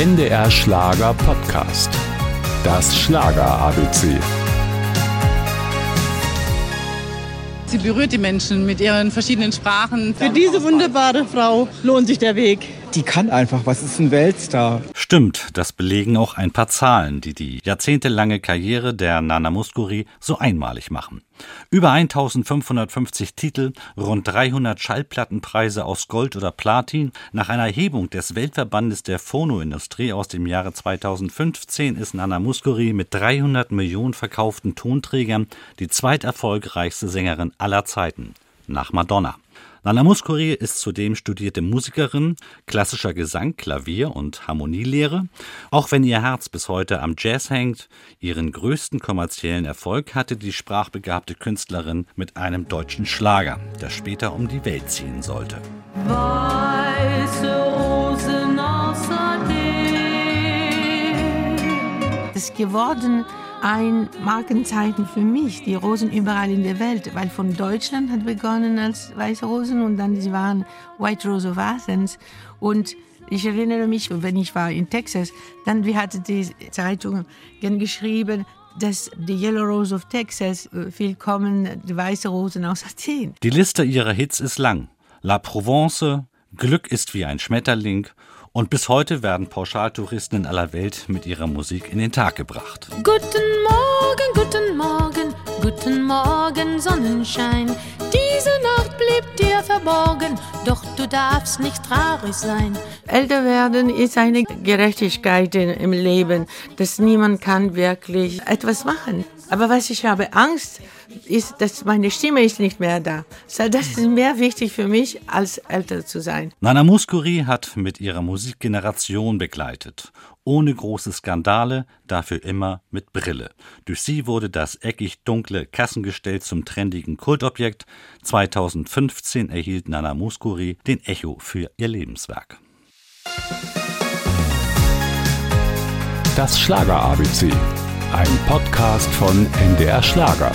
NDR Schlager Podcast. Das Schlager ABC. Sie berührt die Menschen mit ihren verschiedenen Sprachen. Für diese wunderbare Frau lohnt sich der Weg. Die kann einfach was, ist ein Weltstar. Stimmt, das belegen auch ein paar Zahlen, die die jahrzehntelange Karriere der Nana Muscuri so einmalig machen. Über 1550 Titel, rund 300 Schallplattenpreise aus Gold oder Platin. Nach einer Erhebung des Weltverbandes der Phonoindustrie aus dem Jahre 2015 ist Nana Muscuri mit 300 Millionen verkauften Tonträgern die zweiterfolgreichste Sängerin aller Zeiten, nach Madonna. Nana Muscuri ist zudem studierte Musikerin, klassischer Gesang, Klavier und Harmonielehre. Auch wenn ihr Herz bis heute am Jazz hängt, ihren größten kommerziellen Erfolg hatte die sprachbegabte Künstlerin mit einem deutschen Schlager, der später um die Welt ziehen sollte. Weiße Rosen außerdem. Das ist geworden ein Markenzeichen für mich, die Rosen überall in der Welt, weil von Deutschland hat begonnen als weiße Rosen und dann sie waren White Rose of Athens und ich erinnere mich, wenn ich war in Texas, dann wie hatte die Zeitung geschrieben, dass die Yellow Rose of Texas, äh, willkommen, die weiße Rosen aus Athen. Die Liste ihrer Hits ist lang. La Provence, Glück ist wie ein Schmetterling und bis heute werden Pauschaltouristen in aller Welt mit ihrer Musik in den Tag gebracht. Guten Morgen, guten Morgen, guten Morgen, Sonnenschein. Diese Nacht blieb dir verborgen, doch du darfst nicht traurig sein. Älter werden ist eine Gerechtigkeit im Leben, dass niemand kann wirklich etwas machen. Aber was ich habe Angst, ist, dass meine Stimme ist nicht mehr da. Das ist mehr wichtig für mich, als älter zu sein. Nana Muscuri hat mit ihrer Musik Generation begleitet. Ohne große Skandale, dafür immer mit Brille. Durch sie wurde das eckig dunkle Kassengestell zum trendigen Kultobjekt. 2015 erhielt Nana Muscuri den Echo für ihr Lebenswerk. Das Schlager ABC. Ein Podcast von NDR Schlager.